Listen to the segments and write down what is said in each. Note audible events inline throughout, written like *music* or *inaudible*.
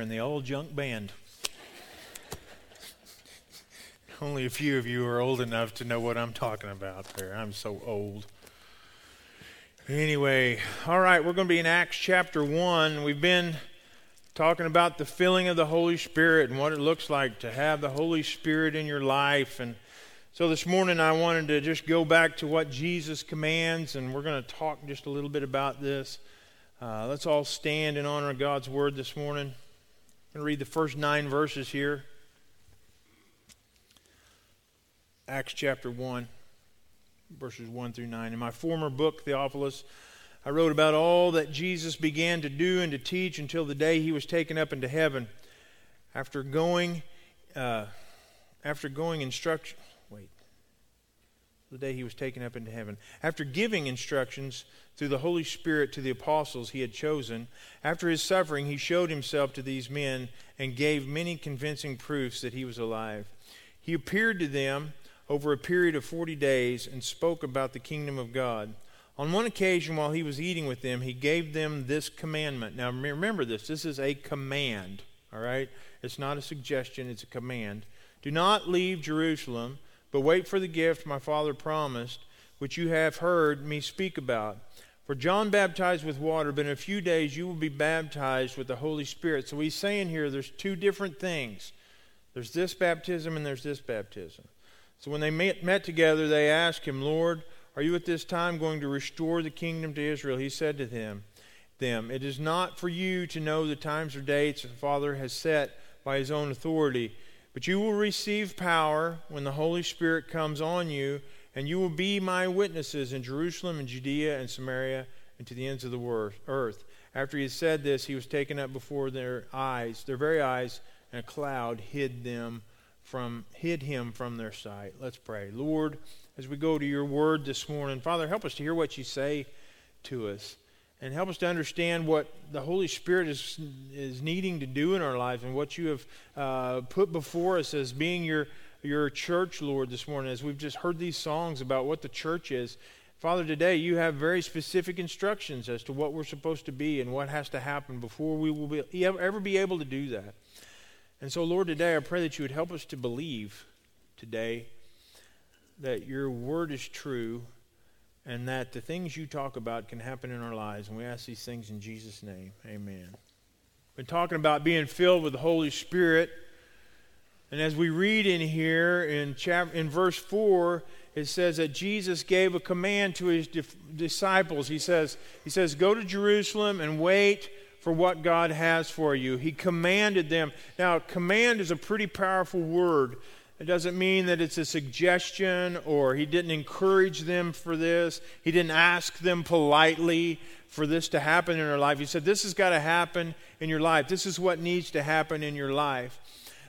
in the old junk band. Only a few of you are old enough to know what I'm talking about there. I'm so old. Anyway, all right, we're going to be in Acts chapter 1. We've been talking about the filling of the Holy Spirit and what it looks like to have the Holy Spirit in your life. And so this morning I wanted to just go back to what Jesus commands, and we're going to talk just a little bit about this. Uh, let's all stand in honor of God's word this morning. I'm going to read the first nine verses here. Acts chapter 1, verses 1 through 9. In my former book, Theophilus, I wrote about all that Jesus began to do and to teach until the day he was taken up into heaven. After going, uh, after going instruction, the day he was taken up into heaven. After giving instructions through the Holy Spirit to the apostles he had chosen, after his suffering, he showed himself to these men and gave many convincing proofs that he was alive. He appeared to them over a period of 40 days and spoke about the kingdom of God. On one occasion, while he was eating with them, he gave them this commandment. Now, remember this this is a command, all right? It's not a suggestion, it's a command. Do not leave Jerusalem, but wait for the gift my Father promised, which you have heard me speak about. For John baptized with water, but in a few days you will be baptized with the Holy Spirit. So he's saying here there's two different things there's this baptism and there's this baptism. So when they met, met together, they asked him, Lord, are you at this time going to restore the kingdom to Israel? He said to them, them, It is not for you to know the times or dates the Father has set by his own authority, but you will receive power when the Holy Spirit comes on you, and you will be my witnesses in Jerusalem and Judea and Samaria and to the ends of the earth. After he had said this, he was taken up before their eyes, their very eyes, and a cloud hid them from hid him from their sight. Let's pray. Lord, as we go to your word this morning, Father, help us to hear what you say to us and help us to understand what the Holy Spirit is, is needing to do in our lives and what you have uh, put before us as being your, your church, Lord, this morning. As we've just heard these songs about what the church is, Father, today you have very specific instructions as to what we're supposed to be and what has to happen before we will be, ever be able to do that. And so, Lord, today I pray that you would help us to believe today that your word is true and that the things you talk about can happen in our lives. And we ask these things in Jesus' name. Amen. We're talking about being filled with the Holy Spirit. And as we read in here in, chapter, in verse 4, it says that Jesus gave a command to his disciples. He says, he says, Go to Jerusalem and wait for what God has for you. He commanded them. Now, command is a pretty powerful word. It doesn't mean that it's a suggestion or he didn't encourage them for this. He didn't ask them politely for this to happen in their life. He said, This has got to happen in your life. This is what needs to happen in your life.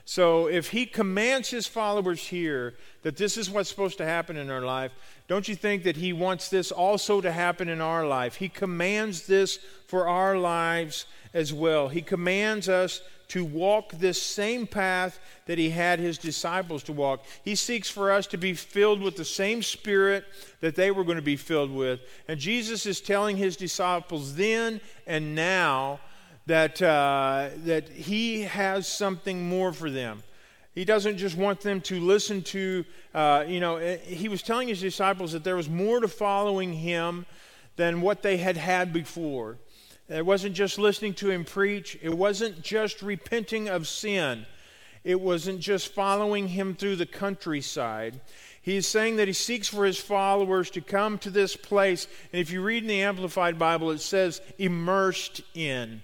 So if he commands his followers here that this is what's supposed to happen in our life, don't you think that he wants this also to happen in our life? He commands this for our lives as well. He commands us to walk this same path that he had his disciples to walk. He seeks for us to be filled with the same spirit that they were going to be filled with. And Jesus is telling his disciples then and now that, uh, that he has something more for them. He doesn't just want them to listen to, uh, you know, eh, he was telling his disciples that there was more to following him than what they had had before. It wasn't just listening to him preach, it wasn't just repenting of sin, it wasn't just following him through the countryside. He's saying that he seeks for his followers to come to this place. And if you read in the Amplified Bible, it says immersed in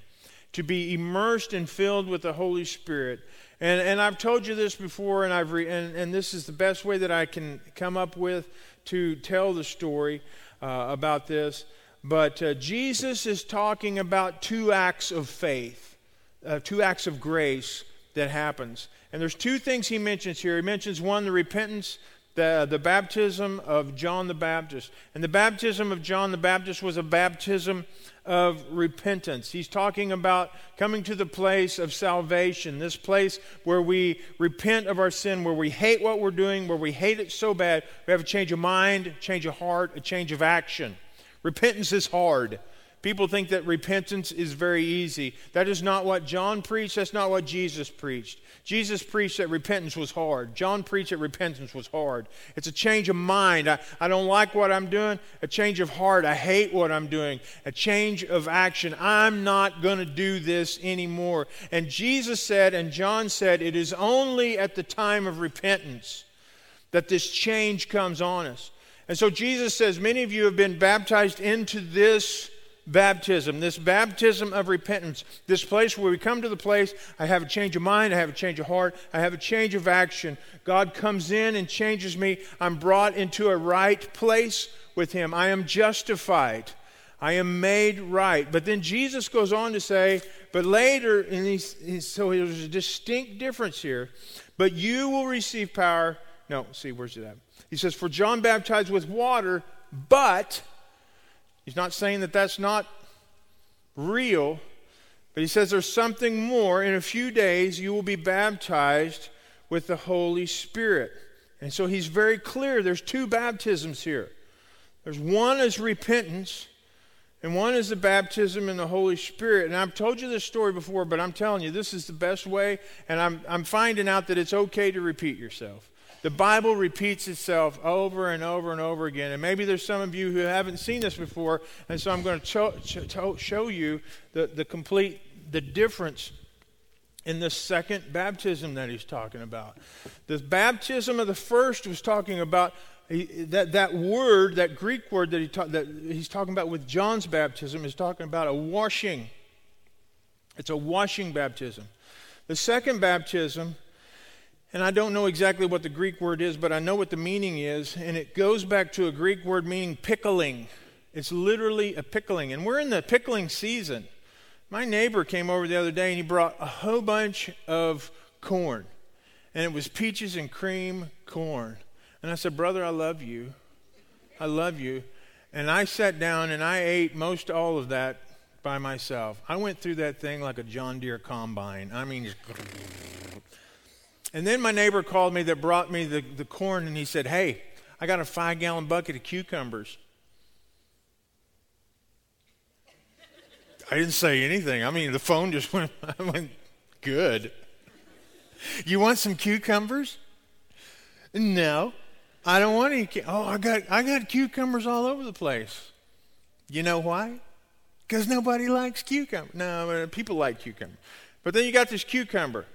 to be immersed and filled with the Holy Spirit. And, and I've told you this before, and, I've re, and, and this is the best way that I can come up with to tell the story uh, about this. But uh, Jesus is talking about two acts of faith, uh, two acts of grace that happens. And there's two things he mentions here. He mentions one, the repentance, the, the baptism of John the Baptist. And the baptism of John the Baptist was a baptism of repentance. He's talking about coming to the place of salvation, this place where we repent of our sin, where we hate what we're doing, where we hate it so bad, we have a change of mind, change of heart, a change of action. Repentance is hard People think that repentance is very easy. That is not what John preached. That's not what Jesus preached. Jesus preached that repentance was hard. John preached that repentance was hard. It's a change of mind. I, I don't like what I'm doing. A change of heart. I hate what I'm doing. A change of action. I'm not going to do this anymore. And Jesus said, and John said, it is only at the time of repentance that this change comes on us. And so Jesus says, Many of you have been baptized into this baptism, this baptism of repentance, this place where we come to the place, I have a change of mind, I have a change of heart, I have a change of action. God comes in and changes me. I'm brought into a right place with Him. I am justified. I am made right. But then Jesus goes on to say, but later, and he's, he's, so there's a distinct difference here, but you will receive power. No, see, where's it at? He says, For John baptized with water, but He's not saying that that's not real, but he says there's something more. In a few days, you will be baptized with the Holy Spirit. And so he's very clear there's two baptisms here. There's one is repentance, and one is the baptism in the Holy Spirit. And I've told you this story before, but I'm telling you, this is the best way, and I'm, I'm finding out that it's okay to repeat yourself. The Bible repeats itself over and over and over again. And maybe there's some of you who haven't seen this before, and so I'm going to cho- cho- show you the, the complete the difference in the second baptism that he's talking about. The baptism of the first was talking about that, that word, that Greek word that, he ta- that he's talking about with John's baptism is talking about a washing. It's a washing baptism. The second baptism and I don't know exactly what the Greek word is, but I know what the meaning is. And it goes back to a Greek word meaning pickling. It's literally a pickling. And we're in the pickling season. My neighbor came over the other day and he brought a whole bunch of corn. And it was peaches and cream corn. And I said, Brother, I love you. I love you. And I sat down and I ate most all of that by myself. I went through that thing like a John Deere combine. I mean, and then my neighbor called me that brought me the, the corn and he said, Hey, I got a five gallon bucket of cucumbers. I didn't say anything. I mean, the phone just *laughs* went, I went good. You want some cucumbers? No, I don't want any. Oh, I got, I got cucumbers all over the place. You know why? Because nobody likes cucumber. No, people like cucumber. But then you got this cucumber.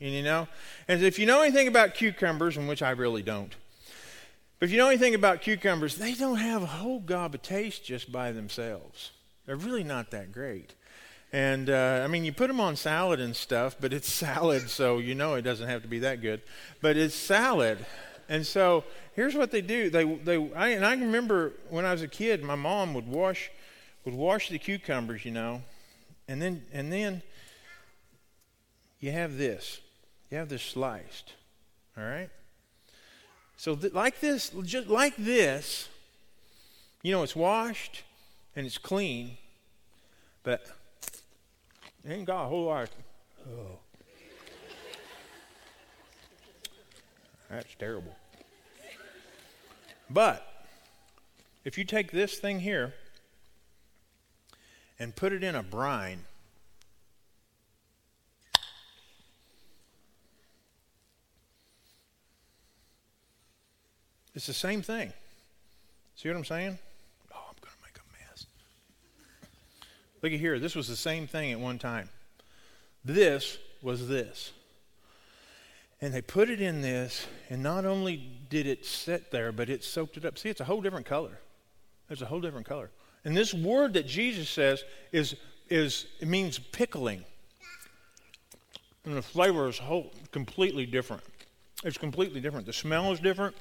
And you know, and if you know anything about cucumbers, and which I really don't, but if you know anything about cucumbers, they don't have a whole gob of taste just by themselves. They're really not that great. And uh, I mean, you put them on salad and stuff, but it's *laughs* salad, so you know it doesn't have to be that good. But it's salad, and so here's what they do. They they I, and I remember when I was a kid, my mom would wash would wash the cucumbers, you know, and then and then you have this. You have this sliced. All right? So, th- like this, just like this, you know, it's washed and it's clean, but it ain't got a whole lot. Of, oh. That's terrible. But if you take this thing here and put it in a brine, It's the same thing. See what I'm saying? Oh, I'm going to make a mess. Look at here. This was the same thing at one time. This was this. And they put it in this, and not only did it sit there, but it soaked it up. See, it's a whole different color. There's a whole different color. And this word that Jesus says is, is it means pickling. And the flavor is whole, completely different. It's completely different. The smell is different.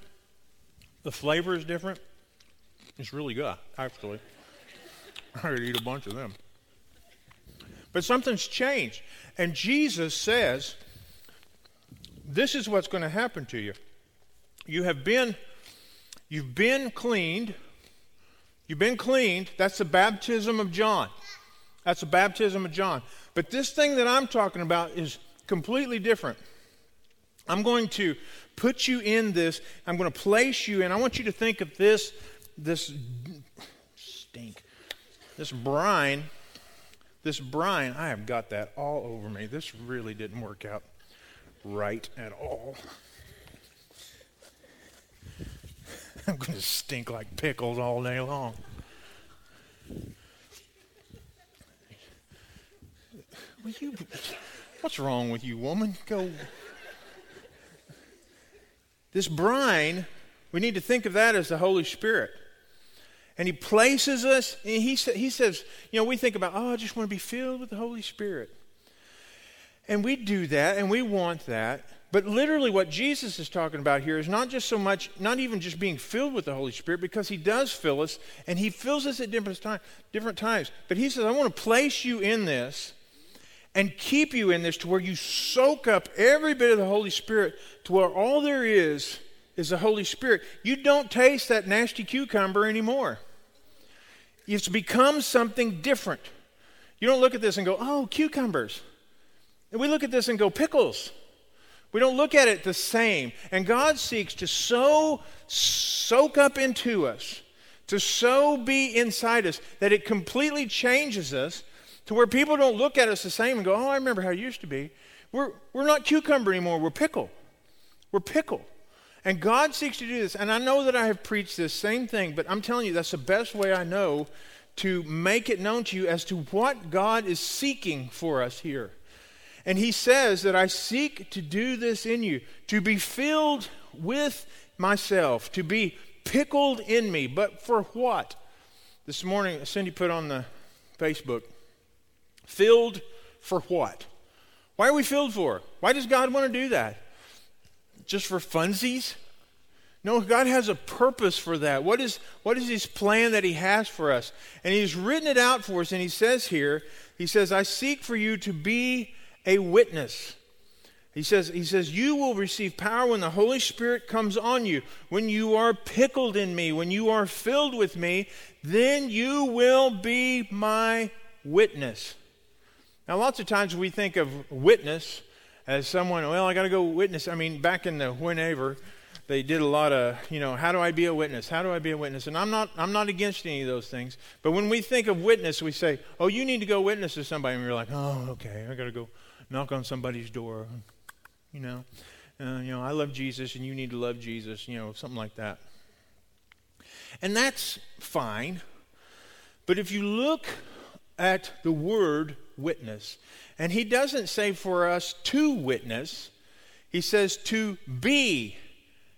The flavor is different. It's really good, actually. I could eat a bunch of them. But something's changed. And Jesus says, this is what's going to happen to you. You have been you've been cleaned. You've been cleaned. That's the baptism of John. That's the baptism of John. But this thing that I'm talking about is completely different. I'm going to put you in this. I'm going to place you in. I want you to think of this, this stink. this brine, this brine, I have got that all over me. This really didn't work out right at all. *laughs* I'm going to stink like pickles all day long. Will you, what's wrong with you, woman? Go. This brine, we need to think of that as the Holy Spirit. And He places us, and He, sa- he says, you know, we think about, oh, I just want to be filled with the Holy Spirit. And we do that, and we want that. But literally, what Jesus is talking about here is not just so much, not even just being filled with the Holy Spirit, because He does fill us, and He fills us at different, time, different times. But He says, I want to place you in this and keep you in this to where you soak up every bit of the Holy Spirit to where all there is is the Holy Spirit. You don't taste that nasty cucumber anymore. It's become something different. You don't look at this and go, oh, cucumbers. And we look at this and go, pickles. We don't look at it the same. And God seeks to so soak up into us, to so be inside us, that it completely changes us to where people don't look at us the same and go, oh, I remember how it used to be. We're, we're not cucumber anymore, we're pickle. We're pickle. And God seeks to do this. And I know that I have preached this same thing, but I'm telling you, that's the best way I know to make it known to you as to what God is seeking for us here. And he says that I seek to do this in you, to be filled with myself, to be pickled in me. But for what? This morning, Cindy put on the Facebook, filled for what? Why are we filled for? Why does God want to do that? Just for funsies? No, God has a purpose for that. What is, what is His plan that He has for us? And He's written it out for us, and He says here, He says, I seek for you to be a witness. He says, he says, You will receive power when the Holy Spirit comes on you. When you are pickled in me, when you are filled with me, then you will be my witness. Now, lots of times we think of witness as someone, well, I got to go witness. I mean, back in the whenever, they did a lot of, you know, how do I be a witness? How do I be a witness? And I'm not, I'm not against any of those things. But when we think of witness, we say, oh, you need to go witness to somebody. And we're like, oh, okay, I got to go knock on somebody's door, you know. Uh, you know, I love Jesus and you need to love Jesus, you know, something like that. And that's fine. But if you look at the word witness, and he doesn't say for us to witness, he says to be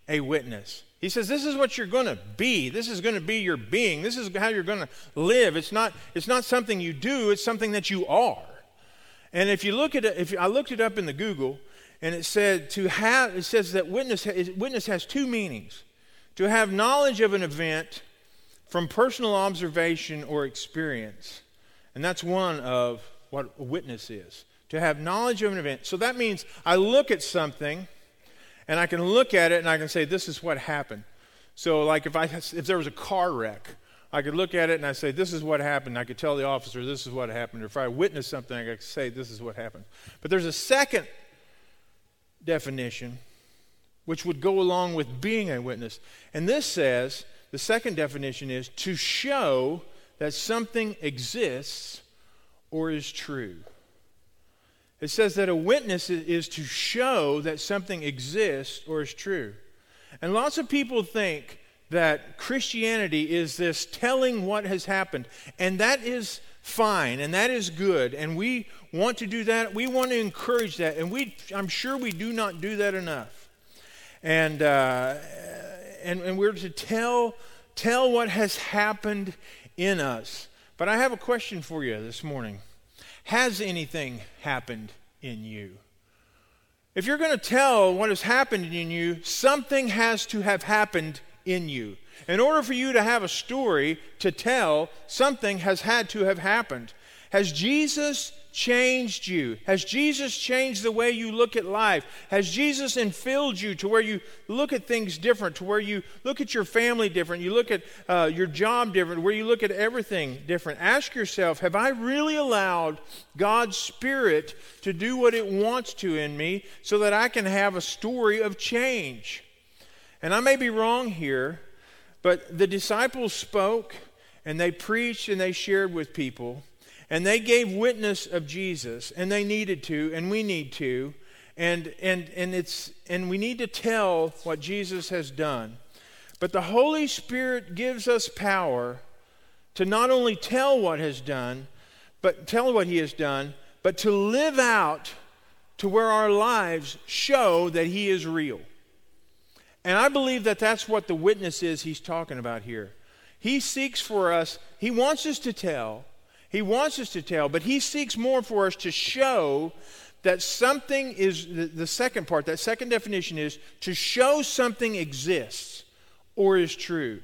a witness. He says this is what you're going to be. This is going to be your being. This is how you're going to live. It's not it's not something you do, it's something that you are. And if you look at it, if I looked it up in the Google, and it said to have, it says that witness, witness has two meanings: to have knowledge of an event from personal observation or experience, and that's one of what a witness is. To have knowledge of an event. So that means I look at something, and I can look at it and I can say, "This is what happened." So, like if I if there was a car wreck, I could look at it and I say, This is what happened. I could tell the officer, This is what happened. Or if I witnessed something, I could say, This is what happened. But there's a second definition which would go along with being a witness. And this says, the second definition is to show that something exists or is true. It says that a witness is to show that something exists or is true. And lots of people think that Christianity is this telling what has happened. And that is fine and that is good. And we want to do that. We want to encourage that. And we, I'm sure we do not do that enough. And, uh, and, and we're to tell, tell what has happened in us. But I have a question for you this morning. Has anything happened in you? If you're going to tell what has happened in you, something has to have happened in you. In order for you to have a story to tell, something has had to have happened. Has Jesus changed you? Has Jesus changed the way you look at life? Has Jesus infilled you to where you look at things different, to where you look at your family different, you look at uh, your job different, where you look at everything different? Ask yourself Have I really allowed God's Spirit to do what it wants to in me so that I can have a story of change? And I may be wrong here, but the disciples spoke, and they preached and they shared with people and they gave witness of Jesus and they needed to and we need to and and and it's and we need to tell what Jesus has done. But the Holy Spirit gives us power to not only tell what has done, but tell what he has done, but to live out to where our lives show that he is real. And I believe that that's what the witness is he's talking about here. He seeks for us, he wants us to tell, he wants us to tell, but he seeks more for us to show that something is, the, the second part, that second definition is to show something exists or is true.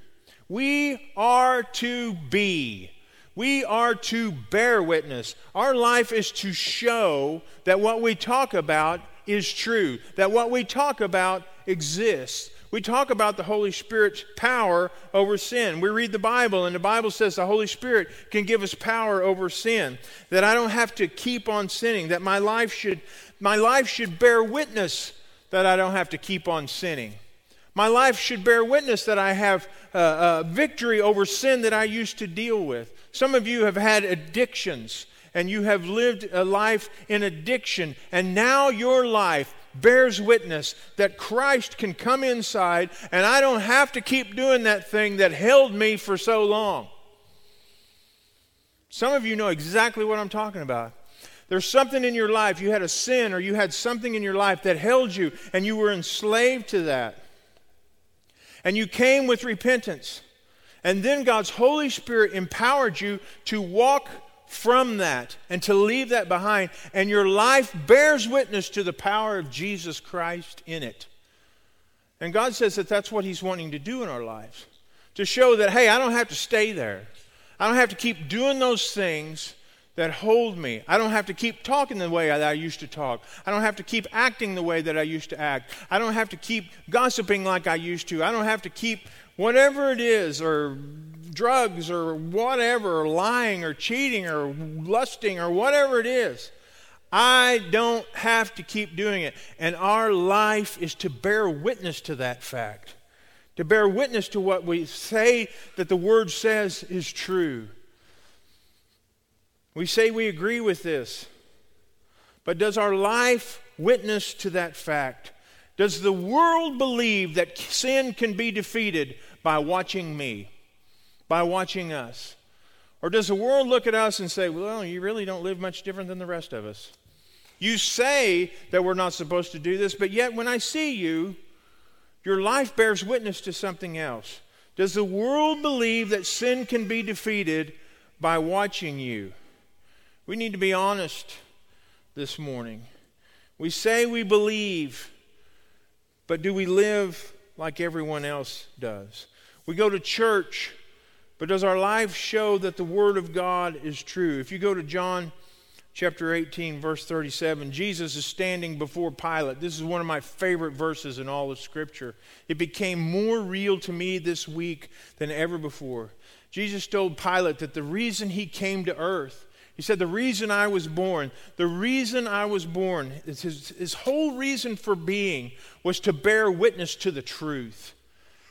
We are to be. We are to bear witness. Our life is to show that what we talk about is true, that what we talk about exists. We talk about the Holy Spirit's power over sin. We read the Bible, and the Bible says the Holy Spirit can give us power over sin. That I don't have to keep on sinning. That my life should, my life should bear witness that I don't have to keep on sinning. My life should bear witness that I have uh, uh, victory over sin that I used to deal with. Some of you have had addictions and you have lived a life in addiction, and now your life bears witness that Christ can come inside and I don't have to keep doing that thing that held me for so long. Some of you know exactly what I'm talking about. There's something in your life, you had a sin or you had something in your life that held you and you were enslaved to that. And you came with repentance. And then God's Holy Spirit empowered you to walk from that and to leave that behind, and your life bears witness to the power of Jesus Christ in it. And God says that that's what He's wanting to do in our lives to show that, hey, I don't have to stay there. I don't have to keep doing those things that hold me. I don't have to keep talking the way that I used to talk. I don't have to keep acting the way that I used to act. I don't have to keep gossiping like I used to. I don't have to keep whatever it is, or drugs, or whatever, or lying, or cheating, or lusting, or whatever it is. I don't have to keep doing it. And our life is to bear witness to that fact, to bear witness to what we say that the Word says is true. We say we agree with this, but does our life witness to that fact? Does the world believe that sin can be defeated by watching me, by watching us? Or does the world look at us and say, well, you really don't live much different than the rest of us? You say that we're not supposed to do this, but yet when I see you, your life bears witness to something else. Does the world believe that sin can be defeated by watching you? We need to be honest this morning. We say we believe, but do we live like everyone else does? We go to church, but does our life show that the Word of God is true? If you go to John chapter 18, verse 37, Jesus is standing before Pilate. This is one of my favorite verses in all of Scripture. It became more real to me this week than ever before. Jesus told Pilate that the reason he came to earth he said, The reason I was born, the reason I was born, his, his whole reason for being was to bear witness to the truth.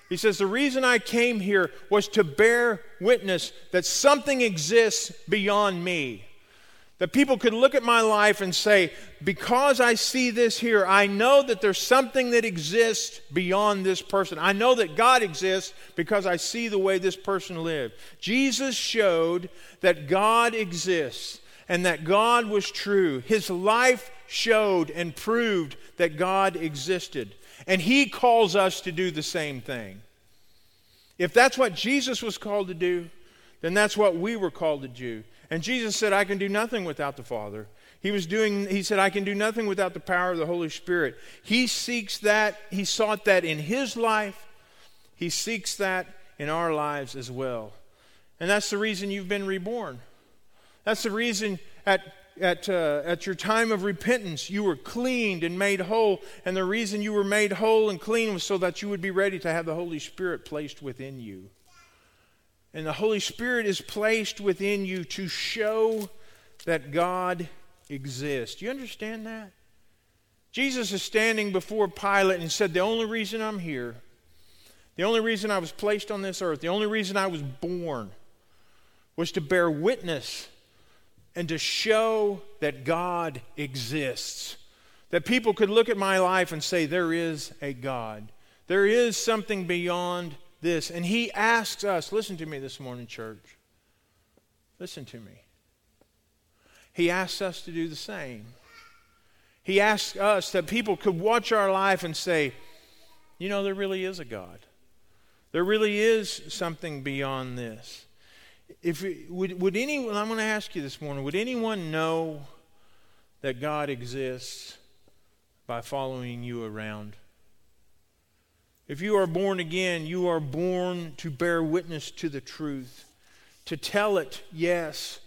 He says, The reason I came here was to bear witness that something exists beyond me. That people could look at my life and say, because I see this here, I know that there's something that exists beyond this person. I know that God exists because I see the way this person lived. Jesus showed that God exists and that God was true. His life showed and proved that God existed. And He calls us to do the same thing. If that's what Jesus was called to do, then that's what we were called to do. And Jesus said, I can do nothing without the Father. He was doing, he said, I can do nothing without the power of the Holy Spirit. He seeks that, he sought that in his life. He seeks that in our lives as well. And that's the reason you've been reborn. That's the reason at, at, uh, at your time of repentance you were cleaned and made whole. And the reason you were made whole and clean was so that you would be ready to have the Holy Spirit placed within you. And the Holy Spirit is placed within you to show that God exists. Do you understand that? Jesus is standing before Pilate and said, The only reason I'm here, the only reason I was placed on this earth, the only reason I was born was to bear witness and to show that God exists. That people could look at my life and say, there is a God. There is something beyond this. And He asks us, listen to me this morning, church. Listen to me. He asks us to do the same. He asks us that people could watch our life and say, you know, there really is a God. There really is something beyond this. If would, would anyone, I'm going to ask you this morning, would anyone know that God exists by following you around? If you are born again, you are born to bear witness to the truth, to tell it, yes,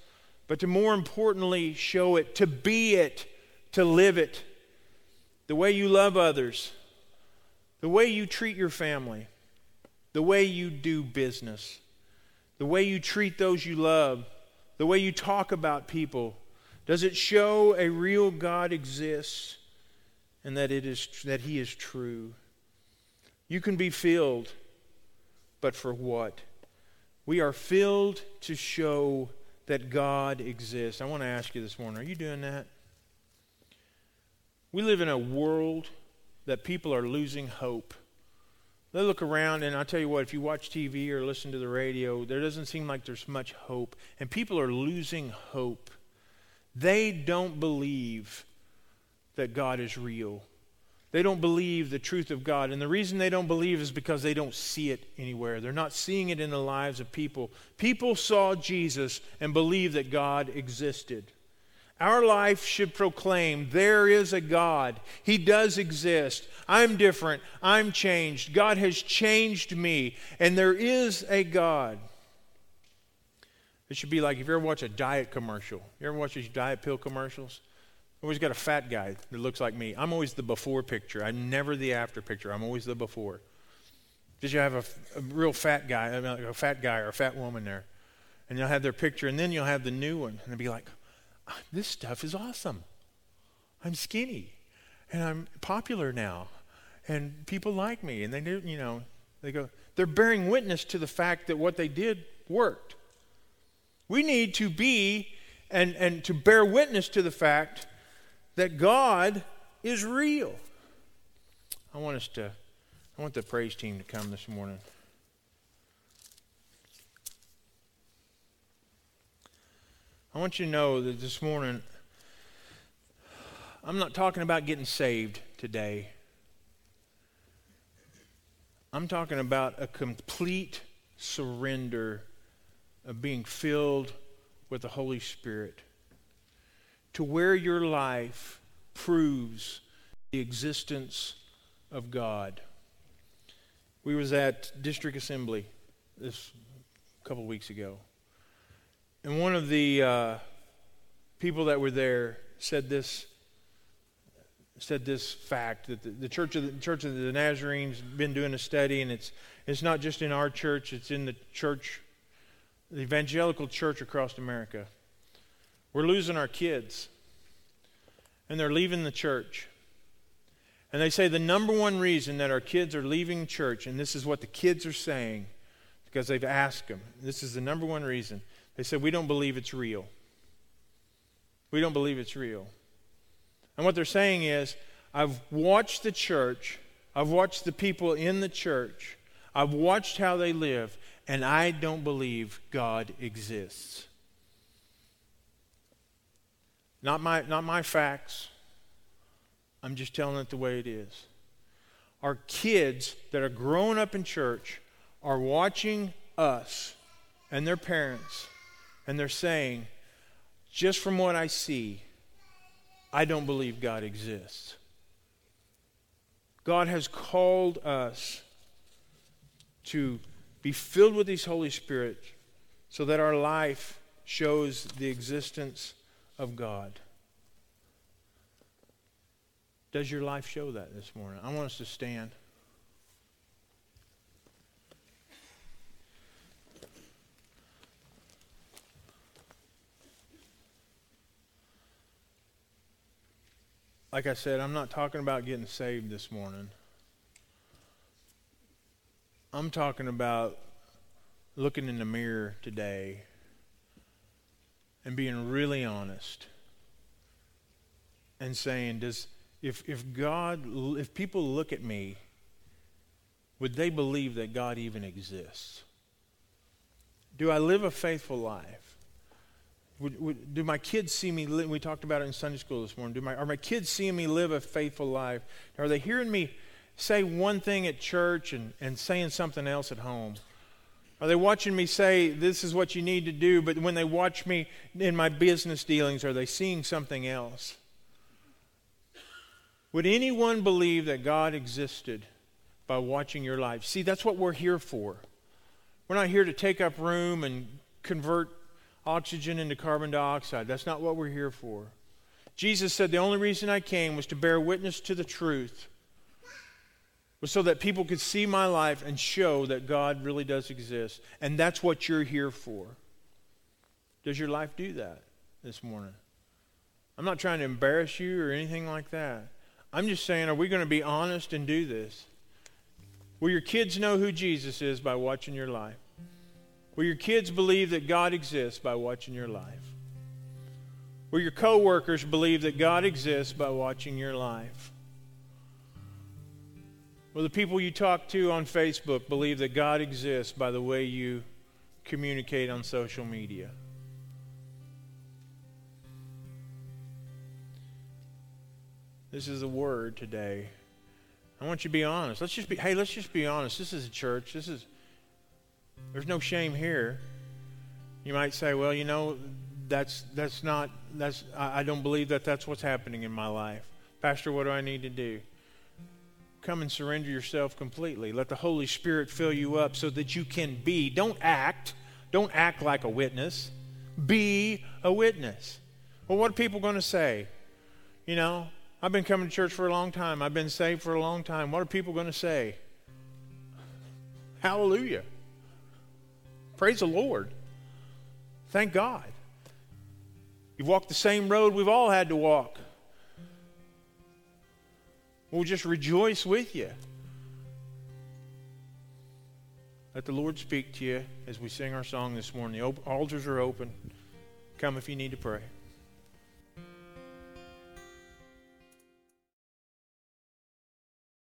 but to more importantly, show it, to be it, to live it. The way you love others, the way you treat your family, the way you do business, the way you treat those you love, the way you talk about people. Does it show a real God exists and that, it is, that He is true? You can be filled, but for what? We are filled to show that God exists. I want to ask you this morning are you doing that? We live in a world that people are losing hope. They look around, and I'll tell you what, if you watch TV or listen to the radio, there doesn't seem like there's much hope. And people are losing hope. They don't believe that God is real. They don't believe the truth of God. And the reason they don't believe is because they don't see it anywhere. They're not seeing it in the lives of people. People saw Jesus and believed that God existed. Our life should proclaim there is a God. He does exist. I'm different. I'm changed. God has changed me. And there is a God. It should be like if you ever watch a diet commercial. You ever watch these diet pill commercials? Always got a fat guy that looks like me. I'm always the before picture. I'm never the after picture. I'm always the before. Just you have a, a real fat guy, a fat guy or a fat woman there, and you'll have their picture, and then you'll have the new one, and they'll be like, ah, "This stuff is awesome. I'm skinny, and I'm popular now, and people like me, and they do, you know, they go, they're bearing witness to the fact that what they did worked. We need to be and, and to bear witness to the fact that God is real. I want us to, I want the praise team to come this morning. I want you to know that this morning, I'm not talking about getting saved today. I'm talking about a complete surrender of being filled with the Holy Spirit to where your life proves the existence of God. We was at District Assembly this a couple weeks ago, and one of the uh, people that were there said this said this fact that the, the, church of the church of the Nazarenes been doing a study, and it's it's not just in our church; it's in the church, the evangelical church across America. We're losing our kids. And they're leaving the church. And they say the number one reason that our kids are leaving church, and this is what the kids are saying, because they've asked them, this is the number one reason. They said, We don't believe it's real. We don't believe it's real. And what they're saying is, I've watched the church, I've watched the people in the church, I've watched how they live, and I don't believe God exists. Not my, not my facts. I'm just telling it the way it is. Our kids that are growing up in church are watching us and their parents, and they're saying, just from what I see, I don't believe God exists. God has called us to be filled with His Holy Spirit so that our life shows the existence of God. Does your life show that this morning? I want us to stand. Like I said, I'm not talking about getting saved this morning. I'm talking about looking in the mirror today and being really honest and saying, does if if God if people look at me, would they believe that God even exists? Do I live a faithful life? Would, would, do my kids see me? We talked about it in Sunday school this morning. Do my, are my kids seeing me live a faithful life? Are they hearing me say one thing at church and, and saying something else at home? Are they watching me say, this is what you need to do, but when they watch me in my business dealings, are they seeing something else? Would anyone believe that God existed by watching your life? See, that's what we're here for. We're not here to take up room and convert oxygen into carbon dioxide. That's not what we're here for. Jesus said, The only reason I came was to bear witness to the truth, was so that people could see my life and show that God really does exist. And that's what you're here for. Does your life do that this morning? I'm not trying to embarrass you or anything like that. I'm just saying, are we going to be honest and do this? Will your kids know who Jesus is by watching your life? Will your kids believe that God exists by watching your life? Will your coworkers believe that God exists by watching your life? Will the people you talk to on Facebook believe that God exists by the way you communicate on social media? This is the word today. I want you to be honest. Let's just be hey, let's just be honest. This is a church. This is there's no shame here. You might say, well, you know, that's that's not that's I, I don't believe that that's what's happening in my life. Pastor, what do I need to do? Come and surrender yourself completely. Let the Holy Spirit fill you up so that you can be. Don't act. Don't act like a witness. Be a witness. Well, what are people going to say? You know, I've been coming to church for a long time. I've been saved for a long time. What are people going to say? Hallelujah. Praise the Lord. Thank God. You've walked the same road we've all had to walk. We'll just rejoice with you. Let the Lord speak to you as we sing our song this morning. The altars are open. Come if you need to pray.